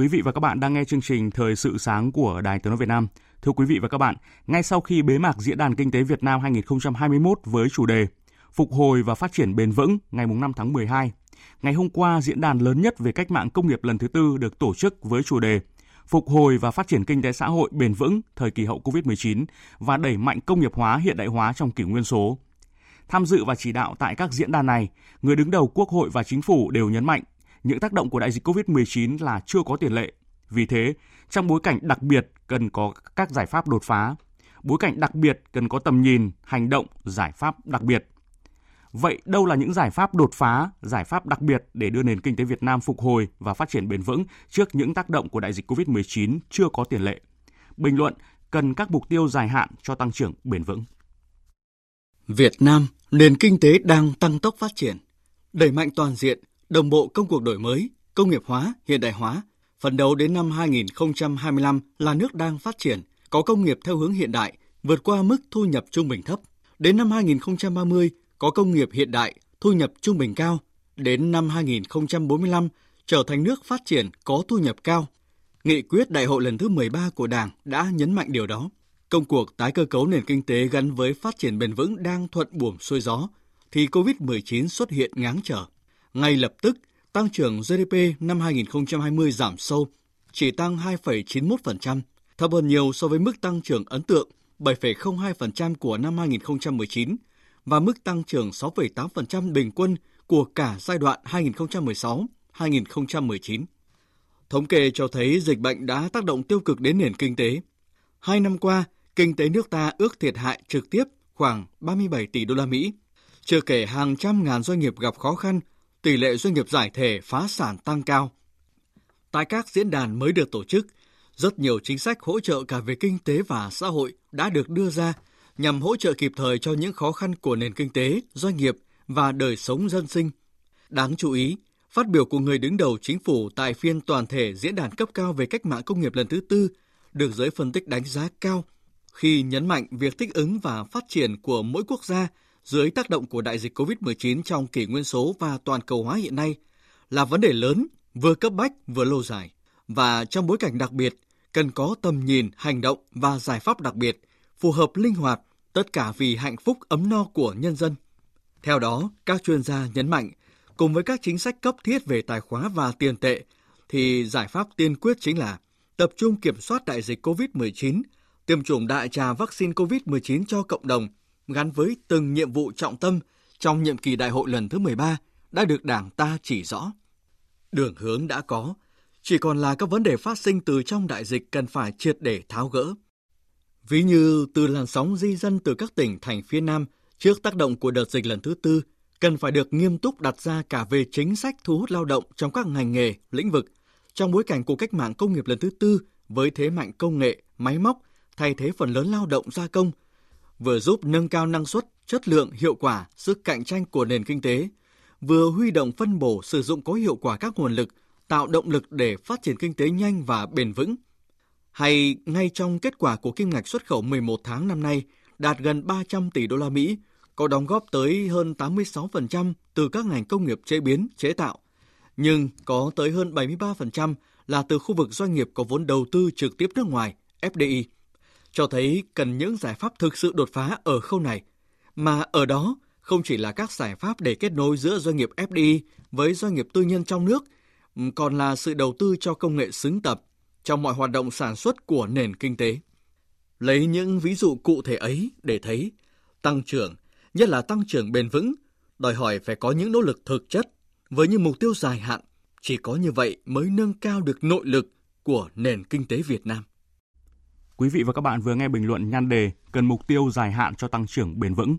Quý vị và các bạn đang nghe chương trình Thời sự sáng của Đài Tiếng nói Việt Nam. Thưa quý vị và các bạn, ngay sau khi bế mạc Diễn đàn Kinh tế Việt Nam 2021 với chủ đề Phục hồi và phát triển bền vững ngày 5 tháng 12, ngày hôm qua diễn đàn lớn nhất về cách mạng công nghiệp lần thứ tư được tổ chức với chủ đề Phục hồi và phát triển kinh tế xã hội bền vững thời kỳ hậu Covid-19 và đẩy mạnh công nghiệp hóa hiện đại hóa trong kỷ nguyên số. Tham dự và chỉ đạo tại các diễn đàn này, người đứng đầu Quốc hội và Chính phủ đều nhấn mạnh những tác động của đại dịch COVID-19 là chưa có tiền lệ. Vì thế, trong bối cảnh đặc biệt cần có các giải pháp đột phá, bối cảnh đặc biệt cần có tầm nhìn, hành động, giải pháp đặc biệt. Vậy đâu là những giải pháp đột phá, giải pháp đặc biệt để đưa nền kinh tế Việt Nam phục hồi và phát triển bền vững trước những tác động của đại dịch COVID-19 chưa có tiền lệ? Bình luận cần các mục tiêu dài hạn cho tăng trưởng bền vững. Việt Nam, nền kinh tế đang tăng tốc phát triển, đẩy mạnh toàn diện, đồng bộ công cuộc đổi mới, công nghiệp hóa, hiện đại hóa, phần đầu đến năm 2025 là nước đang phát triển, có công nghiệp theo hướng hiện đại, vượt qua mức thu nhập trung bình thấp. Đến năm 2030, có công nghiệp hiện đại, thu nhập trung bình cao. Đến năm 2045, trở thành nước phát triển có thu nhập cao. Nghị quyết đại hội lần thứ 13 của Đảng đã nhấn mạnh điều đó. Công cuộc tái cơ cấu nền kinh tế gắn với phát triển bền vững đang thuận buồm xuôi gió, thì COVID-19 xuất hiện ngáng trở. Ngay lập tức, tăng trưởng GDP năm 2020 giảm sâu, chỉ tăng 2,91%, thấp hơn nhiều so với mức tăng trưởng ấn tượng 7,02% của năm 2019 và mức tăng trưởng 6,8% bình quân của cả giai đoạn 2016-2019. Thống kê cho thấy dịch bệnh đã tác động tiêu cực đến nền kinh tế. Hai năm qua, kinh tế nước ta ước thiệt hại trực tiếp khoảng 37 tỷ đô la Mỹ. Chưa kể hàng trăm ngàn doanh nghiệp gặp khó khăn, tỷ lệ doanh nghiệp giải thể phá sản tăng cao. Tại các diễn đàn mới được tổ chức, rất nhiều chính sách hỗ trợ cả về kinh tế và xã hội đã được đưa ra nhằm hỗ trợ kịp thời cho những khó khăn của nền kinh tế, doanh nghiệp và đời sống dân sinh. Đáng chú ý, phát biểu của người đứng đầu chính phủ tại phiên toàn thể diễn đàn cấp cao về cách mạng công nghiệp lần thứ tư được giới phân tích đánh giá cao khi nhấn mạnh việc thích ứng và phát triển của mỗi quốc gia dưới tác động của đại dịch COVID-19 trong kỷ nguyên số và toàn cầu hóa hiện nay là vấn đề lớn, vừa cấp bách vừa lâu dài. Và trong bối cảnh đặc biệt, cần có tầm nhìn, hành động và giải pháp đặc biệt, phù hợp linh hoạt, tất cả vì hạnh phúc ấm no của nhân dân. Theo đó, các chuyên gia nhấn mạnh, cùng với các chính sách cấp thiết về tài khóa và tiền tệ, thì giải pháp tiên quyết chính là tập trung kiểm soát đại dịch COVID-19, tiêm chủng đại trà vaccine COVID-19 cho cộng đồng gắn với từng nhiệm vụ trọng tâm trong nhiệm kỳ đại hội lần thứ 13 đã được Đảng ta chỉ rõ. Đường hướng đã có, chỉ còn là các vấn đề phát sinh từ trong đại dịch cần phải triệt để tháo gỡ. Ví như từ làn sóng di dân từ các tỉnh thành phía Nam trước tác động của đợt dịch lần thứ tư, cần phải được nghiêm túc đặt ra cả về chính sách thu hút lao động trong các ngành nghề, lĩnh vực, trong bối cảnh cuộc cách mạng công nghiệp lần thứ tư với thế mạnh công nghệ, máy móc, thay thế phần lớn lao động gia công, vừa giúp nâng cao năng suất, chất lượng, hiệu quả, sức cạnh tranh của nền kinh tế, vừa huy động phân bổ sử dụng có hiệu quả các nguồn lực, tạo động lực để phát triển kinh tế nhanh và bền vững. Hay ngay trong kết quả của kim ngạch xuất khẩu 11 tháng năm nay đạt gần 300 tỷ đô la Mỹ, có đóng góp tới hơn 86% từ các ngành công nghiệp chế biến, chế tạo, nhưng có tới hơn 73% là từ khu vực doanh nghiệp có vốn đầu tư trực tiếp nước ngoài, FDI cho thấy cần những giải pháp thực sự đột phá ở khâu này, mà ở đó không chỉ là các giải pháp để kết nối giữa doanh nghiệp FDI với doanh nghiệp tư nhân trong nước, còn là sự đầu tư cho công nghệ xứng tập trong mọi hoạt động sản xuất của nền kinh tế. Lấy những ví dụ cụ thể ấy để thấy tăng trưởng, nhất là tăng trưởng bền vững, đòi hỏi phải có những nỗ lực thực chất với những mục tiêu dài hạn. Chỉ có như vậy mới nâng cao được nội lực của nền kinh tế Việt Nam. Quý vị và các bạn vừa nghe bình luận nhan đề cần mục tiêu dài hạn cho tăng trưởng bền vững.